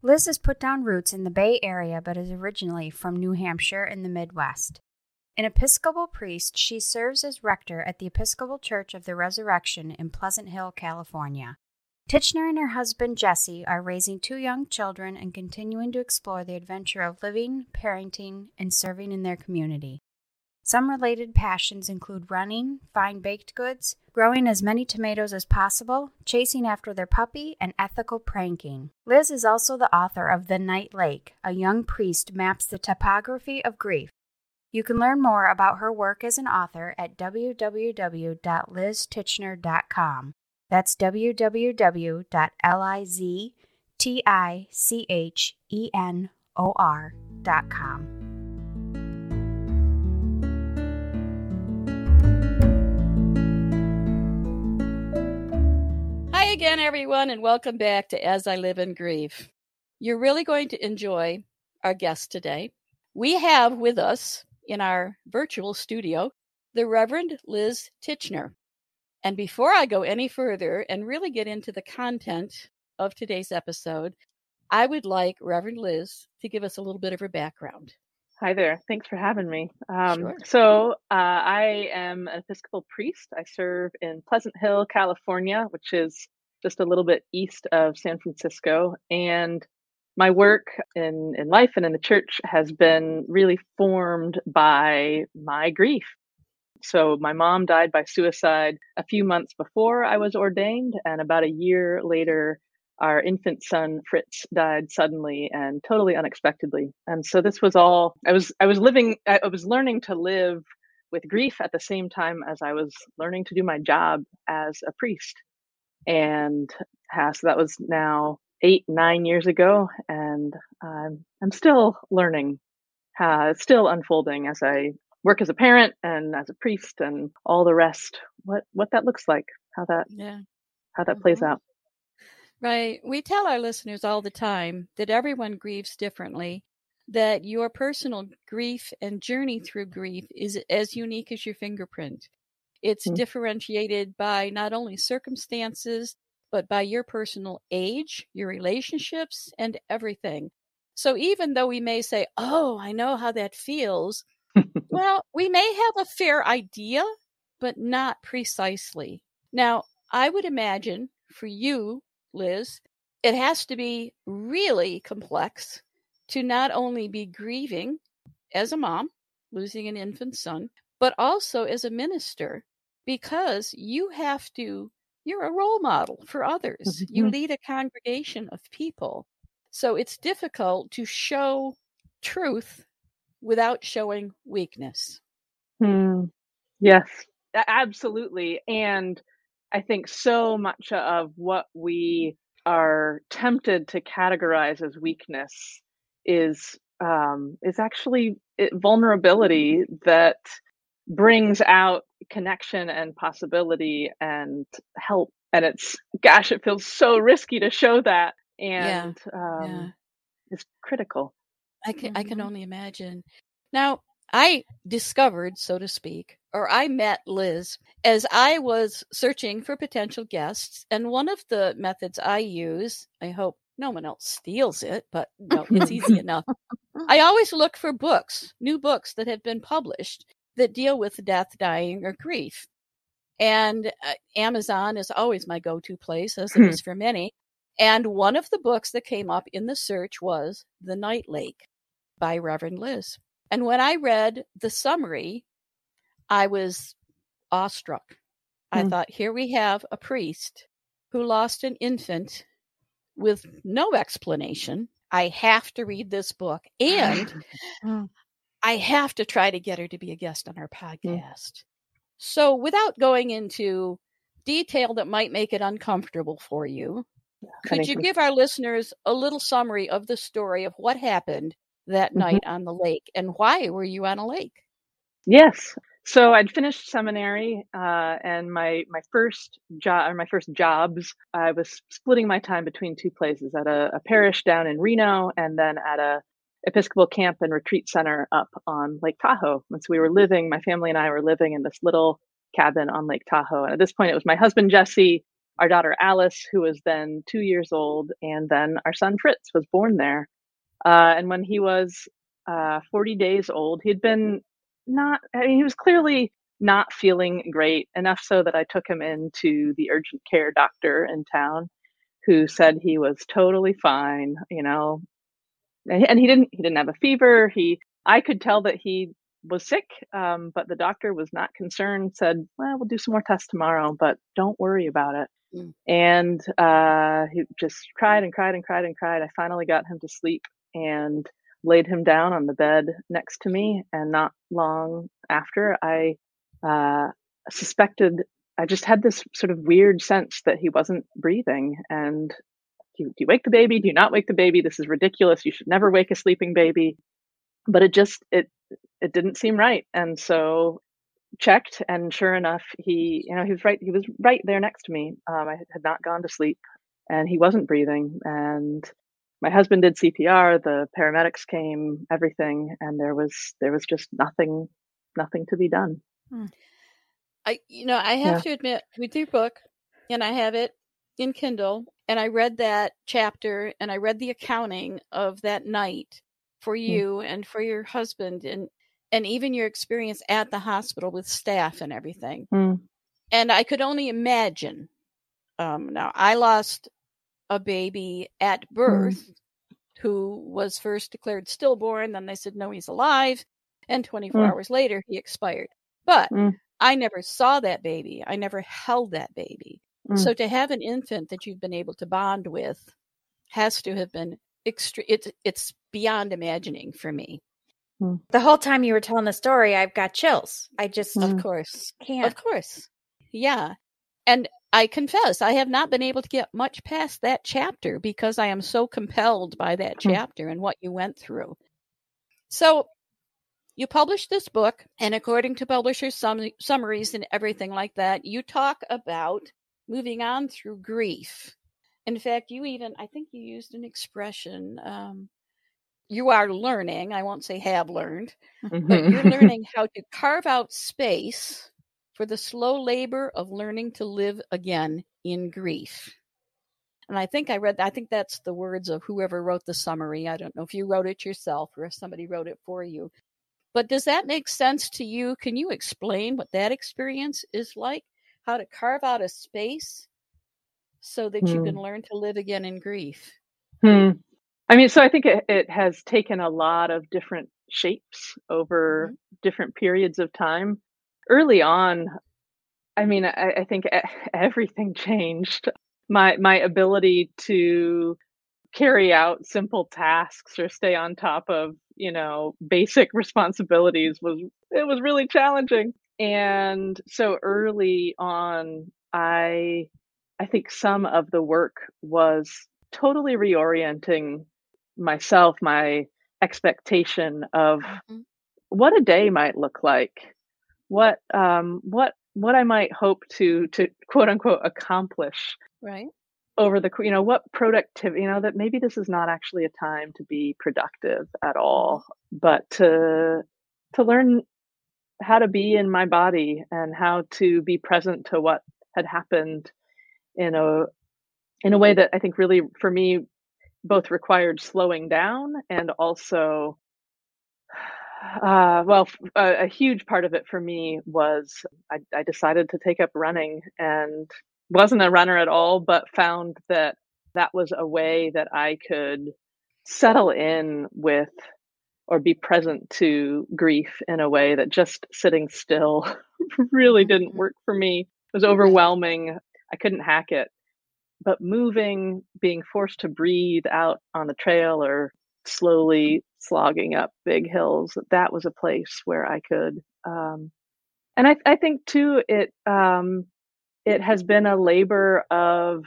Liz has put down roots in the Bay Area but is originally from New Hampshire in the Midwest. An Episcopal priest, she serves as rector at the Episcopal Church of the Resurrection in Pleasant Hill, California. Tichenor and her husband Jesse are raising two young children and continuing to explore the adventure of living, parenting, and serving in their community. Some related passions include running, fine baked goods, growing as many tomatoes as possible, chasing after their puppy, and ethical pranking. Liz is also the author of The Night Lake, a young priest maps the topography of grief. You can learn more about her work as an author at www.liztichenor.com. That's www.liztichenor.com. again, everyone, and welcome back to As I Live and Grieve. You're really going to enjoy our guest today. We have with us in our virtual studio the Reverend Liz Tichenor. And before I go any further and really get into the content of today's episode, I would like Reverend Liz to give us a little bit of her background. Hi there. Thanks for having me. Um, Sure. so, uh, I am an Episcopal priest. I serve in Pleasant Hill, California, which is just a little bit east of San Francisco. And my work in, in life and in the church has been really formed by my grief. So, my mom died by suicide a few months before I was ordained, and about a year later, our infant son Fritz died suddenly and totally unexpectedly. And so this was all I was I was living I was learning to live with grief at the same time as I was learning to do my job as a priest. And uh, so that was now eight, nine years ago, and um, I'm still learning. Uh, still unfolding as I work as a parent and as a priest and all the rest. What what that looks like, how that Yeah. how that plays Mhm. out. Right. We tell our listeners all the time that everyone grieves differently, that your personal grief and journey through grief is as unique as your fingerprint. It's Mm. differentiated by not only circumstances, but by your personal age, your relationships, and everything. So even though we may say, Oh, I know how that feels, well, we may have a fair idea, but not precisely. Now, I would imagine for you, Liz, it has to be really complex to not only be grieving as a mom, losing an infant son, but also as a minister, because you have to, you're a role model for others. You Mhm. lead a congregation of people. So it's difficult to show truth without showing weakness. Hmm. Yes, absolutely. And I think so much of what we are tempted to categorize as weakness is um, is actually vulnerability that brings out connection and possibility and help. And it's gosh, it feels so risky to show that, Yeah, and um, yeah. it's critical. I can I can only imagine. Now, I discovered, so to speak, or I met Liz as I was searching for potential guests, and one of the methods I use, I hope no one else steals it, but no, it's easy enough. I always look for books, new books that have been published that deal with death, dying, or grief. And uh, Amazon is always my go-to place, as it is for many. And one of the books that came up in the search was The Night Lake by Reverend Liz. And when I read the summary, I was awestruck. I Hmm. thought, here we have a priest who lost an infant with no explanation. I have to read this book and I have to try to get her to be a guest on our podcast. So, without going into detail that might make it uncomfortable for you, could you give our listeners a little summary of the story of what happened that mm-hmm. night on the lake. And why were you on a lake? Yes. So I'd finished seminary, uh, and my my first job or my first jobs, I was splitting my time between two places at a, a parish down in Reno, and then at a Episcopal camp and retreat center up on Lake Tahoe. And so we were living, my family and I were living in this little cabin on Lake Tahoe. And at this point, it was my husband Jesse, our daughter Alice, who was then two years old, and then our son Fritz was born there. Uh, and when he was uh, 40 days old, he'd been not, I mean, he was clearly not feeling great, enough so that I took him into the urgent care doctor in town who said he was totally fine, you know, and he didn't, he didn't have a fever. He, I could tell that he was sick, um, but the doctor was not concerned, said, well, we'll do some more tests tomorrow, but don't worry about it. Mm. And uh, he just cried and cried and cried and cried. I finally got him to sleep and laid him down on the bed next to me. And not long after, I uh, suspected, I just had this sort of weird sense that he wasn't breathing. And do you, do you wake the baby? Do you not wake the baby? This is ridiculous. You should never wake a sleeping baby. But it just, it, it didn't seem right. And so checked and sure enough he you know he was right he was right there next to me um, i had not gone to sleep and he wasn't breathing and my husband did CPR, the paramedics came, everything, and there was there was just nothing nothing to be done. Hmm. I you know, I have yeah. to admit with your book, and I have it in Kindle, and I read that chapter and I read the accounting of that night for hmm. you mm. and for your husband and and even your experience at the hospital with staff and everything. Mm. And I could only imagine. Um, now I lost a baby at mm. birth mm. who was first declared stillborn. Then they said, no, he's alive. And 24 mm. hours later, he expired. But mm. I never saw that baby. I never held that baby. Mm. So to have an infant that you've been able to bond with has to have been extreme. It's, it's beyond imagining for me. Mm. The whole time you were telling the story, I've got chills. I just, of course, can't. Of course. Yeah. And I confess, I have not been able to get much past that chapter because I am so compelled by that hmm. chapter and what you went through. So, you published this book, and according to publishers' sum- summaries and everything like that, you talk about moving on through grief. In fact, you even, I think you used an expression, um, you are learning, I won't say have learned, but you're learning how to carve out space for the slow labor of learning to live again in grief. And I think I read, I think that's the words of whoever wrote the summary. I don't know if you wrote it yourself or if somebody wrote it for you. But does that make sense to you? Can you explain what that experience is like? How to carve out a space so that hmm. you can hmm. learn to live again in grief? Hmm. I mean, so I think it, it has taken a lot of different shapes over mm-hmm. different periods of time early on, I mean, I, I think everything changed. My my ability to carry out simple tasks or stay on top of you know basic responsibilities was it was really challenging and so early on i i think some of the work was totally reorienting myself my expectation of mm-hmm. what a day might look like what um what what I might hope to to quote unquote accomplish right over the you know what productivity you know that maybe this is not actually a time to be productive at all but to to learn how to be in my body and how to be present to what had happened in a in a way that I think really for me both required slowing down and also uh, well, a, a, huge part of it for me was I, I, decided to take up running and wasn't a runner at all, but found that that was a way that I could settle in with or be present to grief in a way that just sitting still really didn't mm-hmm. work for me. It was overwhelming. I couldn't hack it. But moving, being forced to breathe out on the trail or slowly slogging up big hills, that was a place where I could. Um, and I, I think too, it um, it has been a labor of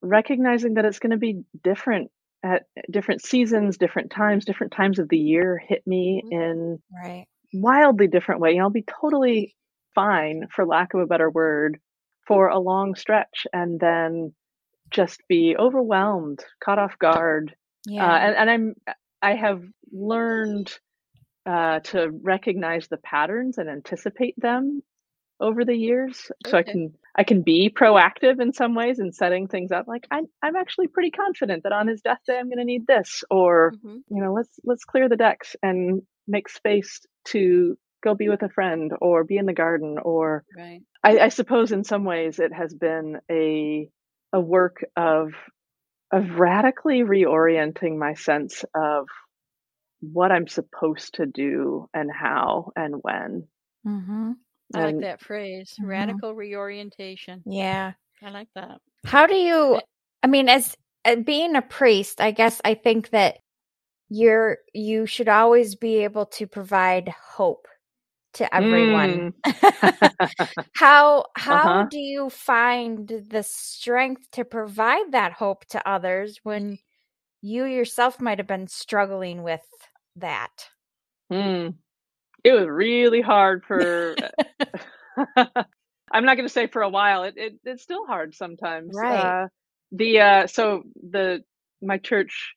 recognizing that it's going to be different at different seasons, different times, different times of the year hit me Mhm. in Right. wildly different way. You know, I'll be totally fine, for lack of a better word, for a long stretch and then just be overwhelmed, caught off guard. Uh, Yeah. and, and I'm I have learned uh, to recognize the patterns and anticipate them over the years so i can i can be proactive in some ways in setting things up like i'm, I'm actually pretty confident that on his death day i'm going to need this or Mhm. you know let's let's clear the decks and make space to go be with a friend or be in the garden or Right. i, I suppose in some ways it has been a a work of of radically reorienting my sense of what i'm supposed to do and how and when mm-hmm. I like and that phrase. Mhm. Radical reorientation. Yeah. I like that. How do you? I mean, as uh, being a priest, I guess I think that you're you should always be able to provide hope to everyone. Mm. how how Uh-huh. do you find the strength to provide that hope to others when you yourself might have been struggling with that? Hmm. It was really hard for. I'm not going to say for a while. It, it it's still hard sometimes. Right. Uh, the uh, so the my church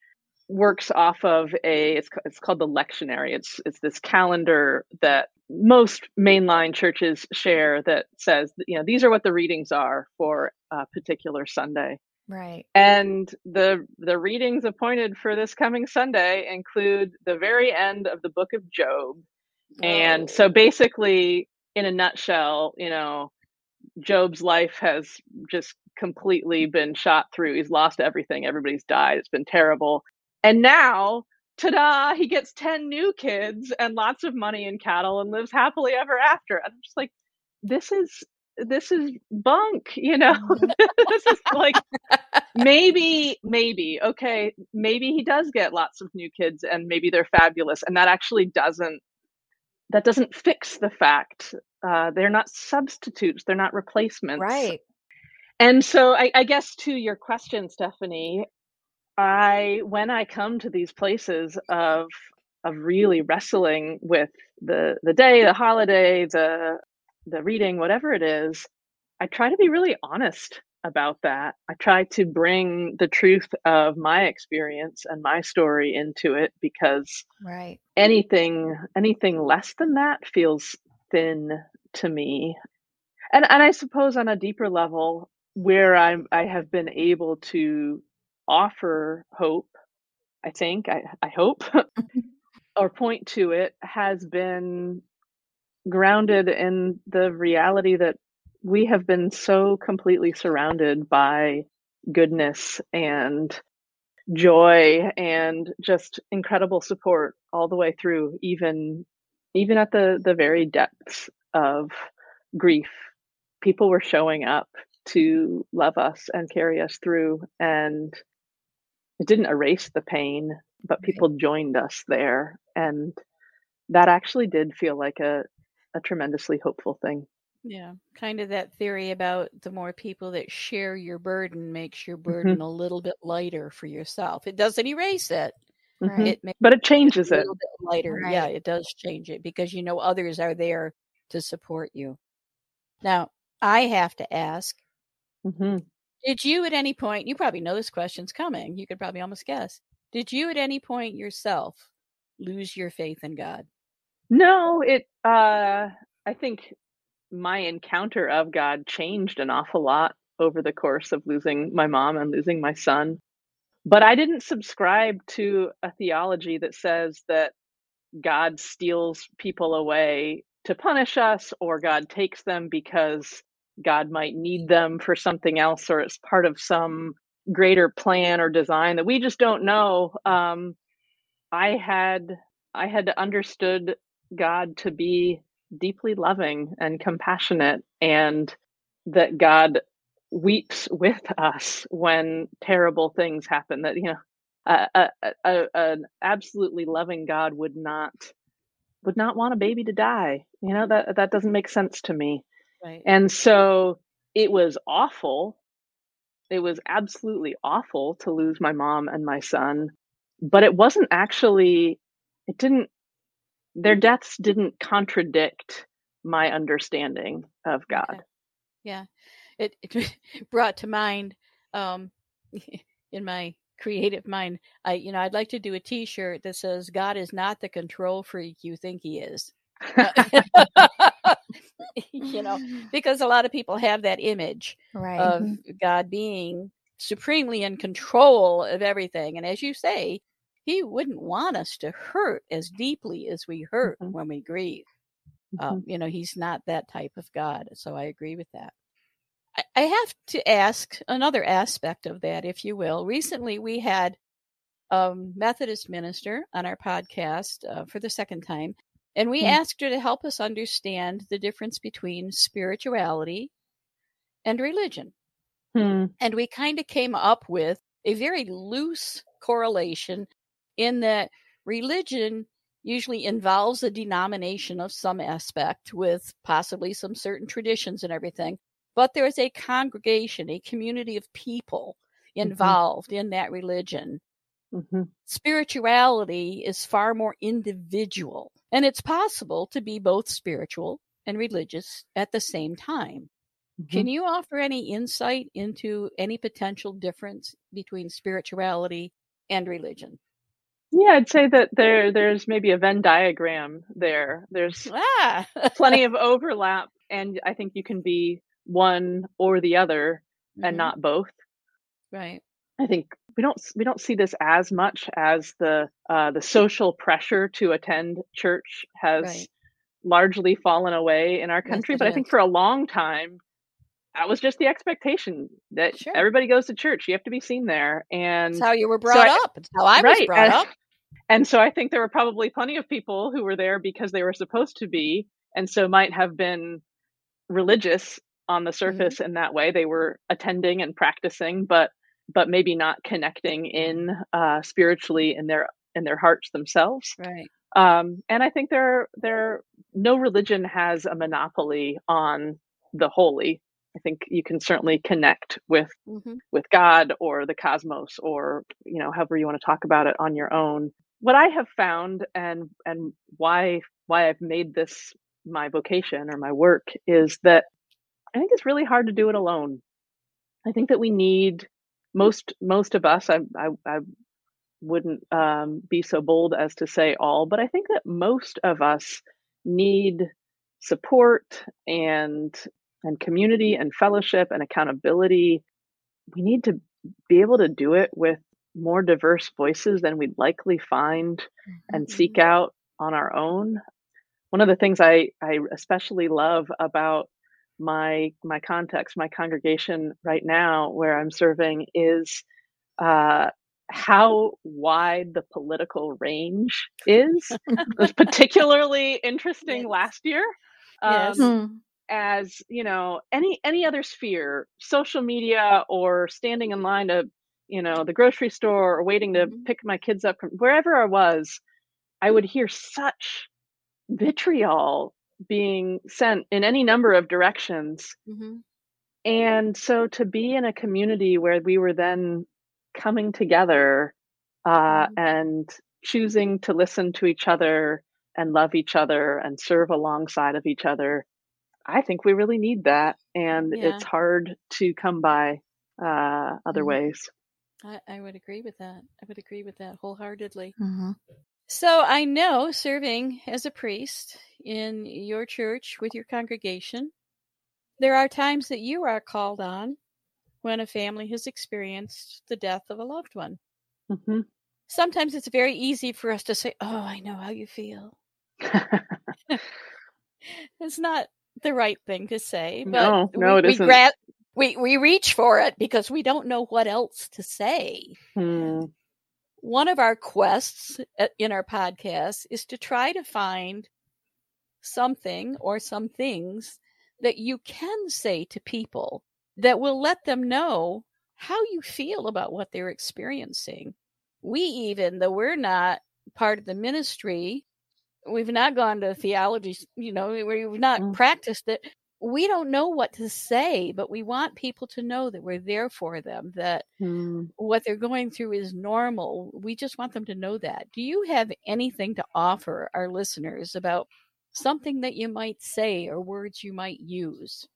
works off of a it's it's called the lectionary. It's it's this calendar that most mainline churches share that says you know these are what the readings are for a particular Sunday. Right. And the the readings appointed for this coming Sunday include the very end of the book of Job. And so basically in a nutshell, you know, Job's life has just completely been shot through. He's lost everything. Everybody's died. It's been terrible. And now, ta-da, he gets 10 new kids and lots of money and cattle and lives happily ever after. And I'm just like this is this is bunk, you know. Mm. this is like maybe maybe okay maybe he does get lots of new kids and maybe they're fabulous and that actually doesn't that doesn't fix the fact uh, they're not substitutes they're not replacements Right. and so I, I guess to your question stephanie i when i come to these places of of really wrestling with the the day the holiday the the reading whatever it is i try to be really honest about that i try to bring the truth of my experience and my story into it because Right. anything anything less than that feels thin to me and and i suppose on a deeper level where i'm i have been able to offer hope i think i, I hope or point to it has been grounded in the reality that we have been so completely surrounded by goodness and joy and just incredible support all the way through even even at the the very depths of grief. People were showing up to love us and carry us through and it didn't erase the pain but people joined us there and that actually did feel like a a tremendously hopeful thing Yeah, kind of that theory about the more people that share your burden makes your burden a little bit lighter for yourself. It doesn't erase it. hmm Right. It makes but it it just changes it bit lighter. Yeah, it does change it because you know others are there to support you. Now, I have to ask, hmm did you at any point, you probably know this question's coming. You could probably almost guess. Did you at any point yourself lose your faith in God? no it uh i think my encounter of God changed an awful lot over the course of losing my mom and losing my son. But I didn't subscribe to a theology that says that God steals people away to punish us or God takes them because God might need them for something else or it's part of some greater plan or design that we just don't know. Um, I had I had understood God to be deeply loving and compassionate and that God weeps with us when terrible things happen that you know a, a, a, an absolutely loving God would not would not want a baby to die. You know that that doesn't make sense to me. Right. and so it was awful. It was absolutely awful to lose my mom and my son, but it wasn't actually it didn't their deaths didn't contradict my understanding of God. Okay. Yeah. It, it brought to mind um in my creative mind, I you know, I'd like to do a t-shirt that says God is not the control freak you think he is. you know, because a lot of people have that image right. of mm-hmm. God being supremely in control of everything. And as you say, he wouldn't want us to hurt as deeply as we hurt mm-hmm. when we grieve. Um, mm-hmm. Um, you know, he's not that type of God. So I agree with that. I, I have to ask another aspect of that, if you will. Recently, we had a Methodist minister on our podcast uh, for the second time, and we mm. asked her to help us understand the difference between spirituality and religion. Mm. And we kind of came up with a very loose correlation in that religion usually involves a denomination of some aspect with possibly some certain traditions and everything. But there's a congregation, a community of people mm-hmm. involved mm-hmm. in that religion. Mm-hmm. Spirituality is far more individual, and it's possible to be both spiritual and religious at the same time. Mm-hmm. Can you offer any insight into any potential difference between spirituality and religion? Yeah, I'd say that there there's maybe a Venn diagram there. There's ah. plenty of overlap and I think you can be one or the other mm-hmm. and not both. Right. I think we don't we don't see this as much as the uh, the social pressure to attend church has right. largely fallen away in our country. Yes, but. I think for a long time that was just the expectation that sure. everybody goes to church. You have to be seen there, and That's how you were brought so up. It's how I right, was brought and, up. And so I think there were probably plenty of people who were there because they were supposed to be, and so might have been religious on the mm-hmm. surface mm-hmm. in that way. They were attending and practicing, but but maybe not connecting in uh, spiritually in their in their hearts themselves. Right. Um, and I think there there no religion has a monopoly on the holy. I think you can certainly connect with mm-hmm. with God or the cosmos or you know however you want to talk about it on your own. What I have found and and why why I've made this my vocation or my work is that I think it's really hard to do it alone. I think that we need most most of us. I I, I wouldn't um, be so bold as to say all, but I think that most of us need support and and community and fellowship and accountability. We need to be able to do it with more diverse voices than we'd likely find mm-hmm. and seek out on our own. One of the things I, I especially love about my my context, my congregation right now, where I'm serving, is uh, how wide the political range is. it was particularly interesting yes. last year. Um, yes. As you know, any any other sphere, social media or standing in line to, you know, the grocery store or waiting to mm-hmm. pick my kids up from wherever I was, I would hear such vitriol being sent in any number of directions. Mm-hmm. And so to be in a community where we were then coming together uh, mm-hmm. and choosing to listen to each other and love each other and serve alongside of each other, I think we really need that. And yeah. it's hard to come by uh, other mm-hmm. ways. I, I, would agree with that. I would agree with that wholeheartedly. Mm-hmm. So I know serving as a priest in your church with your congregation, there are times that you are called on when a family has experienced the death of a loved one. Mm-hmm. Sometimes it's very easy for us to say, Oh, I know how you feel. it's not the right thing to say, but no, no, we, it isn't. We, gra- we, we reach for it because we don't know what else to say. Hmm one of our quests in our podcast is to try to find something or some things that you can say to people that will let them know how you feel about what they're experiencing. We even, though we're not part of the ministry, we've not gone to theology, you know, we've not mm. practiced it. we don't know what to say, but we want people to know that we're there for them, that Hmm. what they're going through is normal. We just want them to know that. Do you have anything to offer our listeners about something that you might say or words you might use?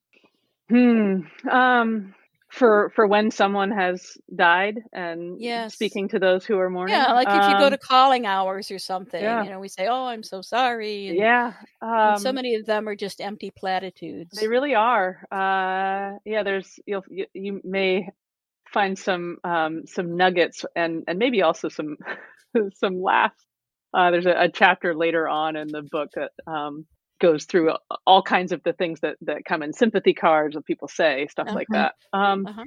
Hmm. Um. For for when someone has died and Yes. speaking to those who are mourning. Yeah, like if you go um, to calling hours or something, yeah. you know, we say, "Oh, I'm so sorry," and, yeah. and so Um, many of them are just empty platitudes. They really are. Uh, yeah, there's you'll you, you may find some um, some nuggets and and maybe also some some laughs. Uh, there's a, a chapter later on in the book that um, goes through all kinds of the things that that come in sympathy cards that people say stuff like Uh-huh. that. Um, Uh-huh.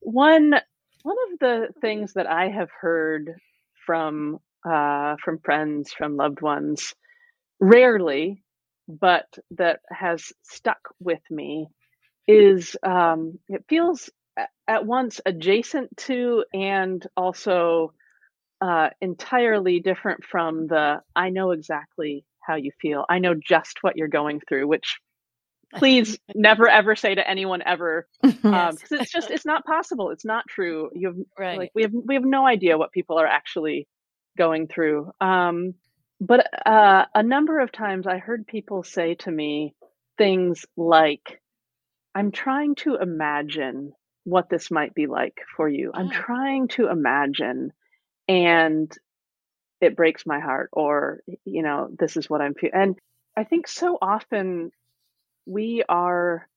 one one of the things that I have heard from uh, from friends, from loved ones, rarely, but that has stuck with me is um, it feels at once adjacent to and also uh, entirely different from the I know exactly how you feel. I know just what you're going through, which please never ever say to anyone ever um Yes. it's just it's not possible it's not true you have Right. like we have we have no idea what people are actually going through um but uh a number of times i heard people say to me things like i'm trying to imagine what this might be like for you i'm trying to imagine and it breaks my heart or you know this is what i'm feeling and i think so often we are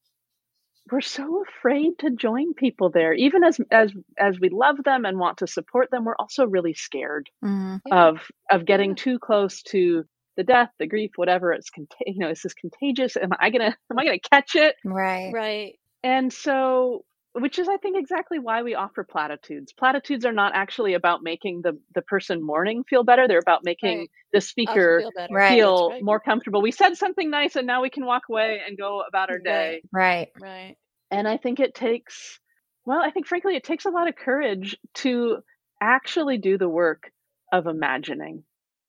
we're so afraid to join people there even as as as we love them and want to support them we're also really scared Mhm. Of of getting too close to the death the grief whatever it's cont- you know is this contagious am i gonna am i gonna catch it Right. Right. and so which is i think exactly why we offer platitudes platitudes are not actually about making the the person mourning feel better they're about making Right. the Us speaker feel. Right. Feel right. more comfortable we said something nice and now we can walk away and go about our day Right. Right. Right. and I think it takes, well, I think frankly, it takes a lot of courage to actually do the work of imagining,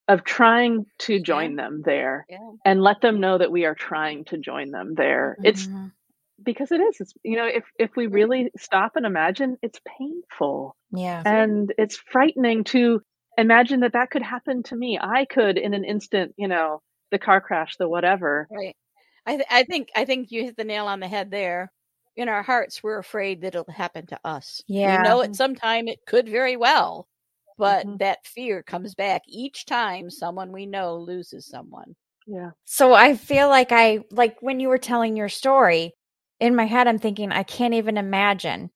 of trying to join them there Yeah. and let them know that we are trying to join them there. It's Mhm. Because it is, it's, you know, if, if we really stop and imagine, it's painful Yeah. and it's frightening to imagine that that could happen to me. I could in an instant, you know, the car crash, the whatever. Right. I th- I think I think you hit the nail on the head there. In our hearts, we're afraid that it'll happen to us. Yeah. We know at some time it could very well, but Mhm. that fear comes back each time someone we know loses someone. Yeah. So I feel like I like when you were telling your story, in my head I'm thinking I can't even imagine.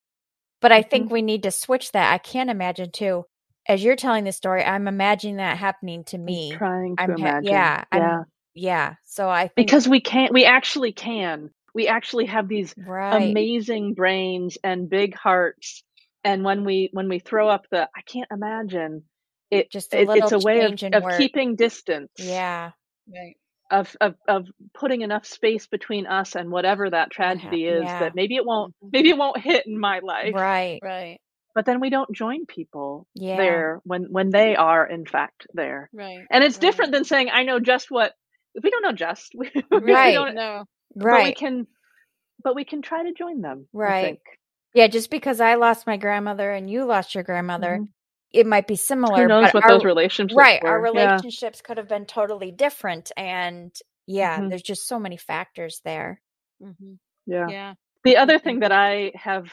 But I think Mhm. we need to switch that. I can't imagine too. As you're telling the story, I'm imagining that happening to me. Trying to I'm ha- imagine. yeah, I'm- yeah. Yeah. So I think because we can't we actually can we actually have these right. amazing brains and big hearts and when we when we throw up the i can't imagine it, Just a it- it's a way of, of keeping distance Yeah. Right. Of, of of putting enough space between us and whatever that tragedy is yeah. that maybe it won't Mhm. maybe it won't hit in my life Right. Right. but then we don't join people Yeah. there when when they are in fact there Right. and it's right. different than saying i know just what we don't know just we, we don't No. but we Right. can but we can try to join them I Right. think. Yeah, just because I lost my grandmother and you lost your grandmother, Mhm. It might be similar. who knows but what our- those relationships right were our yeah relationships could have been totally different and yeah Mhm. there's just so many factors there hmm yeah Yeah. the other thing that i have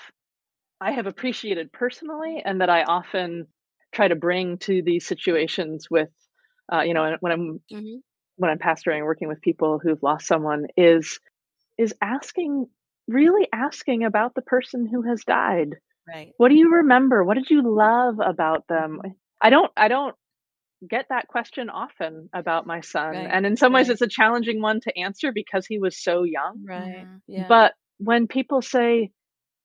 i have appreciated personally and that i often try to bring to these situations with uh, you know when i'm hmm when i'm pastoring working with people who've lost someone is is asking really asking about the person who has died Right. what do you remember what did you love about them i don't i don't get that question often about my son Right, and in some ways it's a challenging one to answer because he was so young Right. Mhm. Yeah. but when people say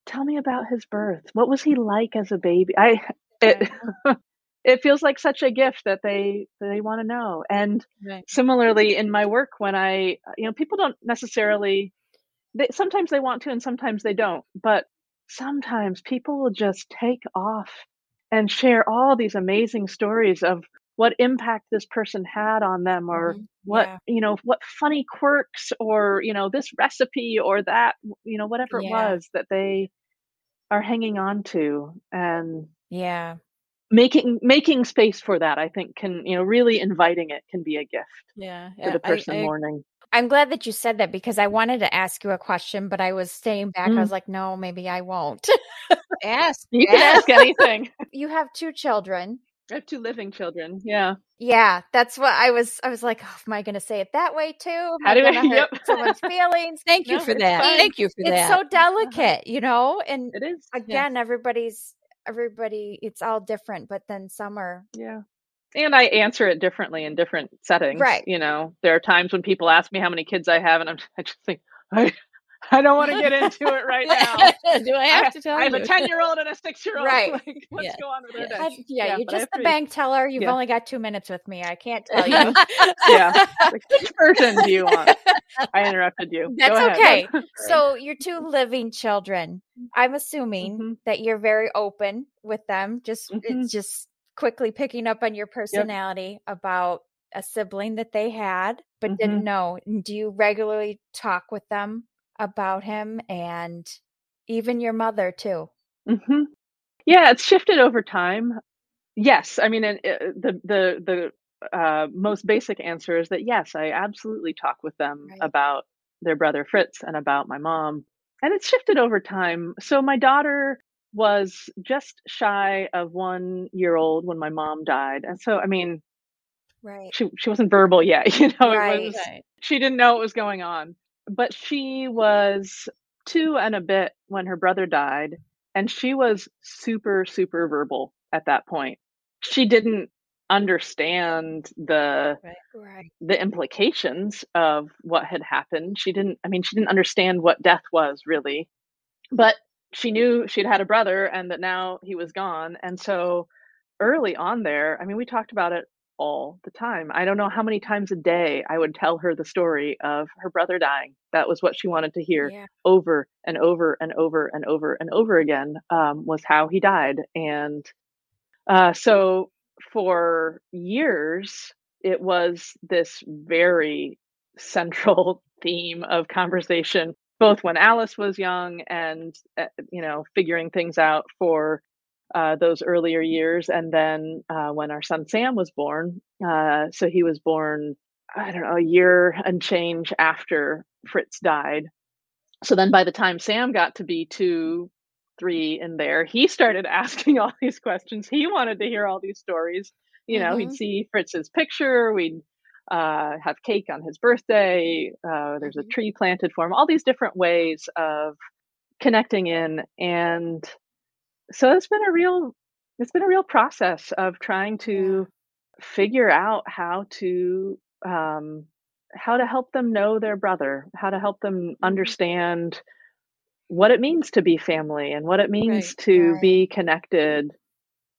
tell me about his birth what was he like as a baby i it it feels like such a gift that they they want to know and right. similarly in my work when i you know people don't necessarily they, sometimes they want to and sometimes they don't but sometimes people will just take off and share all these amazing stories of what impact this person had on them or Mhm. what Yeah. you know what funny quirks or you know this recipe or that you know whatever it was that they are hanging on to and Yeah. making making space for that i think can you know really inviting it can be a gift Yeah. for the I- person I- mourning I'm glad that you said that because I wanted to ask you a question, but I was staying back. I Mm. was like, no, maybe I won't. ask. you can ask anything you have two children. i have two living children yeah Yeah, that's what I was. I was like, oh, am I going to say it that way too? Am How I do I- yep. someone's feelings? Thank you No, for that. fine. Thank you for It's that. It's so delicate, you know. And it is again, everybody's everybody. It's all different, but then some are Yeah. And I answer it differently in different settings. Right. You know, there are times when people ask me how many kids I have, and I'm, I just think, I, I don't want to get into it right now. Do I have to tell you? I have you? a 10 year old and a six year old. Right. Like, let's Yeah. go on with our day. Yeah, Yeah, you're just the bank teller. You've Yeah. only got two minutes with me. I can't tell you. Yeah. Like, which version do you want? I interrupted you. That's okay. So your two living children, I'm assuming Mhm. that you're very open with them. Just Mhm. it's just quickly picking up on your personality about a sibling that they had but Mhm. didn't know. Do you regularly talk with them about him and even your mother too? hmm Yeah, it's shifted over time. Yes, I mean, and, uh, the the the uh, most basic answer is that yes, I absolutely talk with them Right. about their brother Fritz and about my mom, and it's shifted over time. So my daughter was just shy of one year old when my mom died, and so I mean, Right. she she wasn't verbal yet. You know, Right. it was she didn't know what was going on. But she was two and a bit when her brother died, and she was super, super verbal at that point. She didn't understand the Right. the implications of what had happened. She didn't I mean, she didn't understand what death was really. But she knew she'd had a brother and that now he was gone. And so early on there, I mean, we talked about it all the time. I don't know how many times a day I would tell her the story of her brother dying. That was what she wanted to hear Yeah. over and over and over and over and over again um, was how he died. And uh, so for years, it was this very central theme of conversation, both when Alice was young and, uh, you know, figuring things out for uh, those earlier years. And then uh, when our son Sam was born, uh, so he was born, I don't know, a year and change after Fritz died. So then by the time Sam got to be two, three in there, he started asking all these questions. He wanted to hear all these stories. You know, he'd Mhm. see Fritz's picture, we'd uh, have cake on his birthday, uh, there's a Mhm. tree planted for him, all these different ways of connecting in. And so it's been a real it's been a real process of trying to figure out how to um, how to help them know their brother, how to help them understand what it means to be family and what it means Right, to right. be connected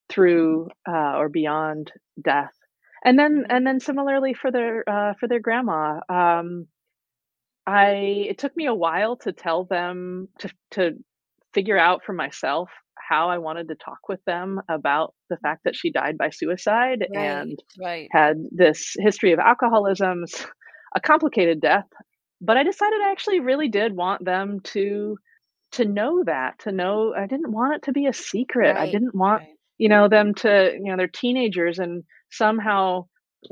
through uh, or beyond death. And then and then similarly for their uh, for their grandma, um, I it took me a while to tell them to to figure out for myself how I wanted to talk with them about the fact that she died by suicide Right. and Right. had this history of alcoholism, a complicated death. But I decided I actually really did want them to to know that, to know I didn't want it to be a secret. I didn't want, Right. you know, them to, you know, they're teenagers and somehow,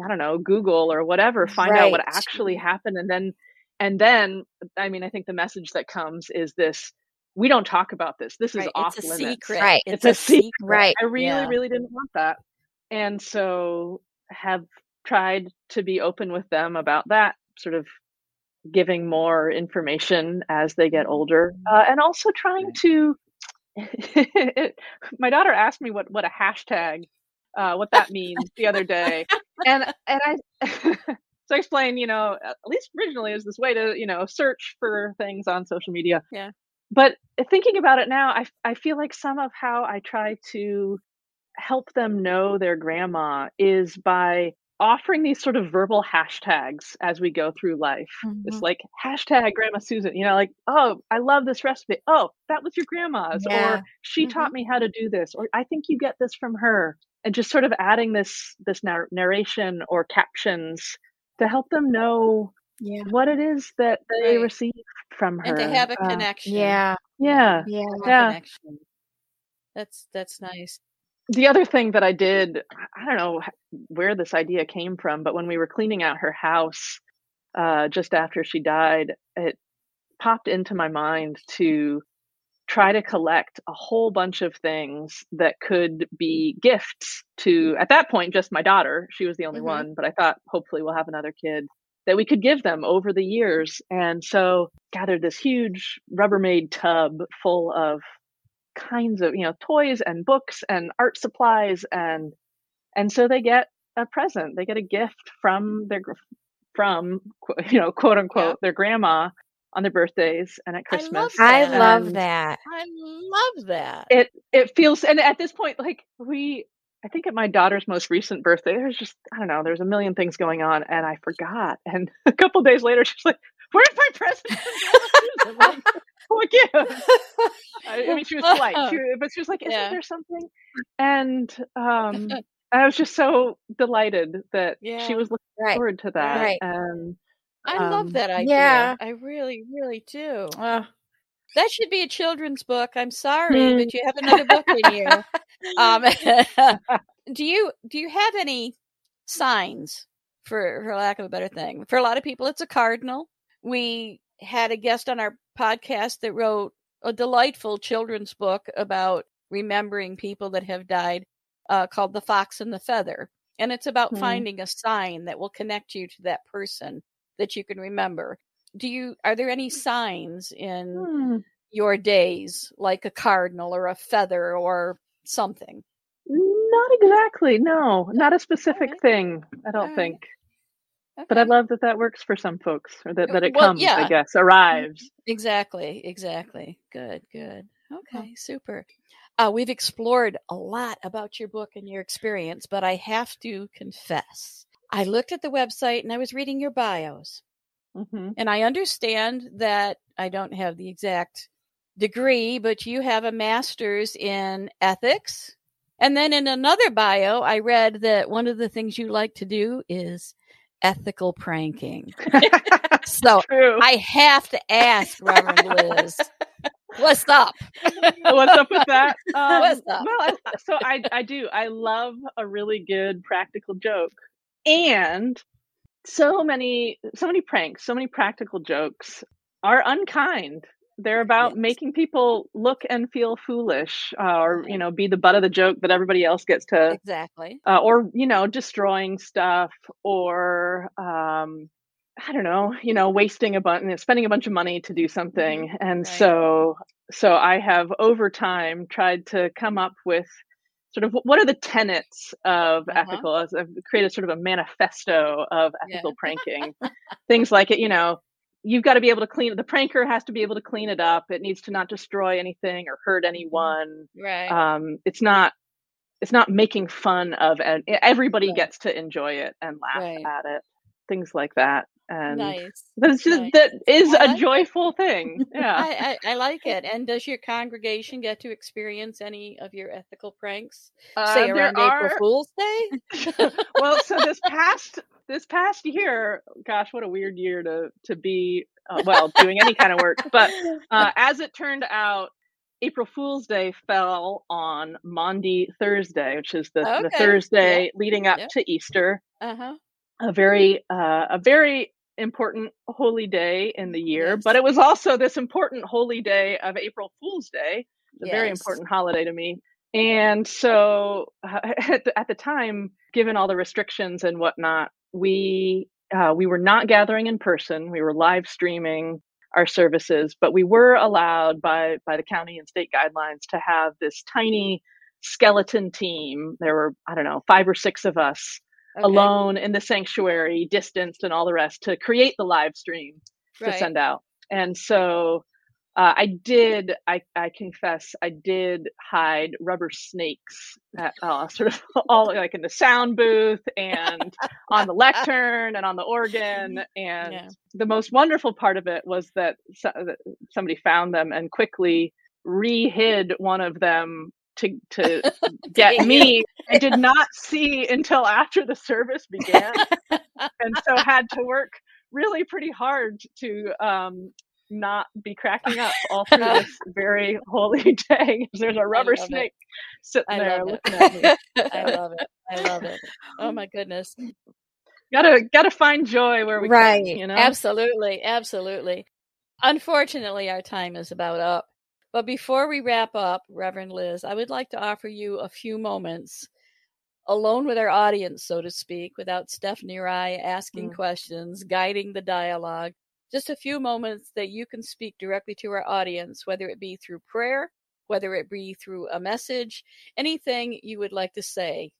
I don't know, Google or whatever, find out what actually happened and then and then I mean, I think the message that comes is this we don't talk about this. This is Right. off It's a limits. secret. Right. It's It's, a a secret. secret. Right. I really, Yeah. really didn't want that. And so have tried to be open with them about that, sort of giving more information as they get older. Uh, and also trying to my daughter asked me what, what a hashtag uh, what that means the other day. And and I so I explained, you know, at least originally is this way to, you know, search for things on social media. Yeah. But thinking about it now, I I feel like some of how I try to help them know their grandma is by offering these sort of verbal hashtags as we go through life. Mm-hmm. It's like hashtag Grandma Susan, you know, like, oh, I love this recipe. Oh, that was your grandma's. Yeah. Or she mm-hmm. taught me how to do this. Or I think you get this from her. And just sort of adding this this narration or captions to help them know yeah. what it is that they right. receive from her. And to have a uh, connection. Yeah. Yeah. Yeah. yeah. Connection. That's that's nice the other thing that I did, I don't know where this idea came from, but when we were cleaning out her house uh, just after she died, it popped into my mind to try to collect a whole bunch of things that could be gifts to, at that point, just my daughter. She was the only mm-hmm. one, but I thought hopefully we'll have another kid that we could give them over the years. And so gathered this huge Rubbermaid tub full of kinds of you know toys and books and art supplies and and so they get a present. They get a gift from their from you know quote unquote yeah. their grandma on their birthdays and at christmas i love that. i love that. It it feels and at this point like we i think at my daughter's most recent birthday there's just i don't know there's a million things going on and i forgot. And a couple days later she's like where's my present what gift? I, I, mean, she was polite, she, but she was like, "Isn't yeah. there something?" And um, I was just so delighted that yeah. she was looking right. forward to that. Right. And I um, love that idea. Yeah. I really, really do. Uh, that should be a children's book. I'm sorry, but hmm. you have another book in you. Um, do you do you have any signs for for lack of a better thing? For a lot of people, it's a cardinal. We had a guest on our podcast that wrote a delightful children's book about remembering people that have died uh, called The Fox and the Feather. And it's about hmm. finding a sign that will connect you to that person that you can remember. Do you are there any signs in hmm. your days like a cardinal or a feather or something? Not exactly. No, not a specific right. thing. I don't right. think. Okay. But I love that that works for some folks, or that, that it well, comes, yeah. I guess, arrives. Exactly, exactly. Good, good. Okay, super. Uh, we've explored a lot about your book and your experience, but I have to confess, I looked at the website and I was reading your bios. Mm-hmm. And I understand that I don't have the exact degree, but you have a master's in ethics. And then in another bio, I read that one of the things you like to do is ethical pranking. so True. I have to ask Reverend Liz, what's up? what's up with that? Um, what's up? Well, I, so I I do. I love a really good practical joke, and so many so many pranks, so many practical jokes are unkind they're about yes. making people look and feel foolish, uh, or you know, be the butt of the joke that everybody else gets to exactly, uh, or you know, destroying stuff, or um, I don't know, you know, wasting a bunch, spending a bunch of money to do something, mm-hmm. and right. so so I have over time tried to come up with sort of what are the tenets of uh-huh. ethical i've created sort of a manifesto of ethical yeah. pranking things like it you know you've got to be able to clean it. The pranker has to be able to clean it up. It needs to not destroy anything or hurt mm-hmm. anyone. Right. Um, it's not. It's not making fun of and Everybody right. gets to enjoy it and laugh right. at it. Things like that. And nice. That's just nice. that is a joyful thing. Yeah. I, I, I, like it. And does your congregation get to experience any of your ethical pranks? Uh, say around are... April Fool's Day? well, so this past this past year, gosh, what a weird year to to be uh, well doing any kind of work. But uh, as it turned out, April Fool's Day fell on Maundy Thursday, which is the, okay. the Thursday yeah. leading up to Easter. Uh-huh. A very uh, a very important holy day in the year, yes. but it was also this important holy day of April Fool's Day, a yes. very important holiday to me. And so at the, at the time, given all the restrictions and whatnot, we uh, we were not gathering in person. We were live streaming our services, but we were allowed by by the county and state guidelines to have this tiny skeleton team. There were I don't know five or six of us okay. alone in the sanctuary, distanced and all the rest, to create the live stream right. to send out. And so uh, I did, I, I confess, I did hide rubber snakes, at, uh, sort of all like in the sound booth and on the lectern and on the organ. And yeah. the most wonderful part of it was that, so, that somebody found them and quickly re-hid one of them to to get me. I did not see until after the service began, and so had to work really pretty hard to um, not be cracking up all through this very holy day. There's a rubber snake it. sitting I there looking at me. I love it. I love it. Oh my goodness. Gotta gotta find joy where we right. can. You know, absolutely, absolutely. Unfortunately, our time is about up. But before we wrap up, Reverend Liz, I would like to offer you a few moments alone with our audience, so to speak, without Stephanie or I asking mm. questions, guiding the dialogue. Just a few moments that you can speak directly to our audience, whether it be through prayer, whether it be through a message, anything you would like to say.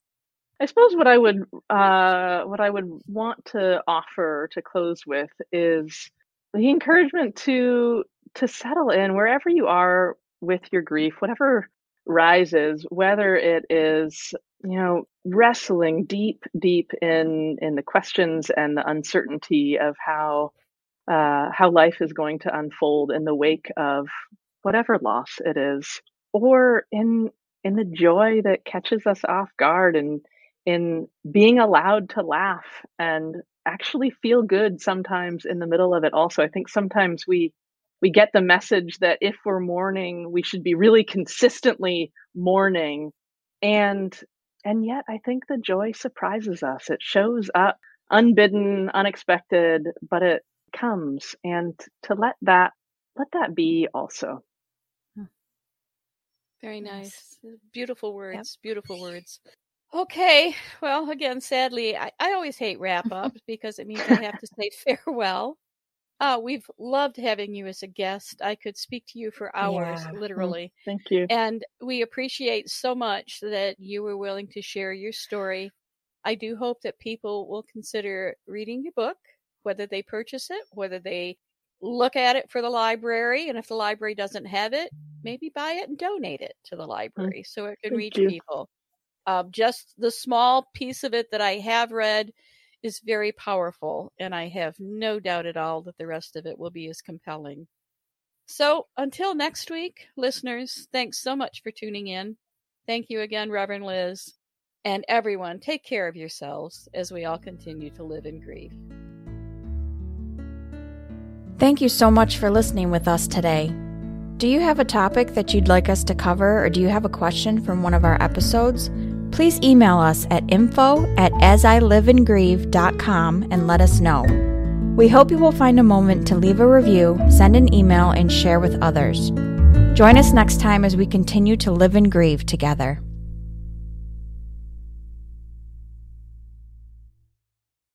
I suppose what I would uh, what I would want to offer to close with is the encouragement to to settle in wherever you are with your grief, whatever rises, whether it is, you know, wrestling deep, deep in in the questions and the uncertainty of how uh, how life is going to unfold in the wake of whatever loss it is, or in in the joy that catches us off guard and in being allowed to laugh and actually feel good sometimes in the middle of it also. I think sometimes we we get the message that if we're mourning, we should be really consistently mourning. And and yet I think the joy surprises us. It shows up unbidden, unexpected, but it comes. And to let that let that be also. Hmm. Very nice. Beautiful words. Yep. Beautiful words. Okay. Well, again, sadly, I, I always hate wrap ups because it means I have to say farewell. Uh, we've loved having you as a guest. I could speak to you for hours, yeah. Literally. Thank you. And we appreciate so much that you were willing to share your story. I do hope that people will consider reading your book, whether they purchase it, whether they look at it for the library, and if the library doesn't have it, maybe buy it and donate it to the mm, library so it can Thank reach you. people. Uh, just the small piece of it that I have read is very powerful, and I have no doubt at all that the rest of it will be as compelling. So, until next week, listeners, thanks so much for tuning in. Thank you again, Reverend Liz. And everyone, take care of yourselves as we all continue to live in grief. Thank you so much for listening with us today. Do you have a topic that you'd like us to cover, or do you have a question from one of our episodes? Please email us at info at asiliveandgrieve.com and let us know. We hope you will find a moment to leave a review, send an email, and share with others. Join us next time as we continue to live and grieve together.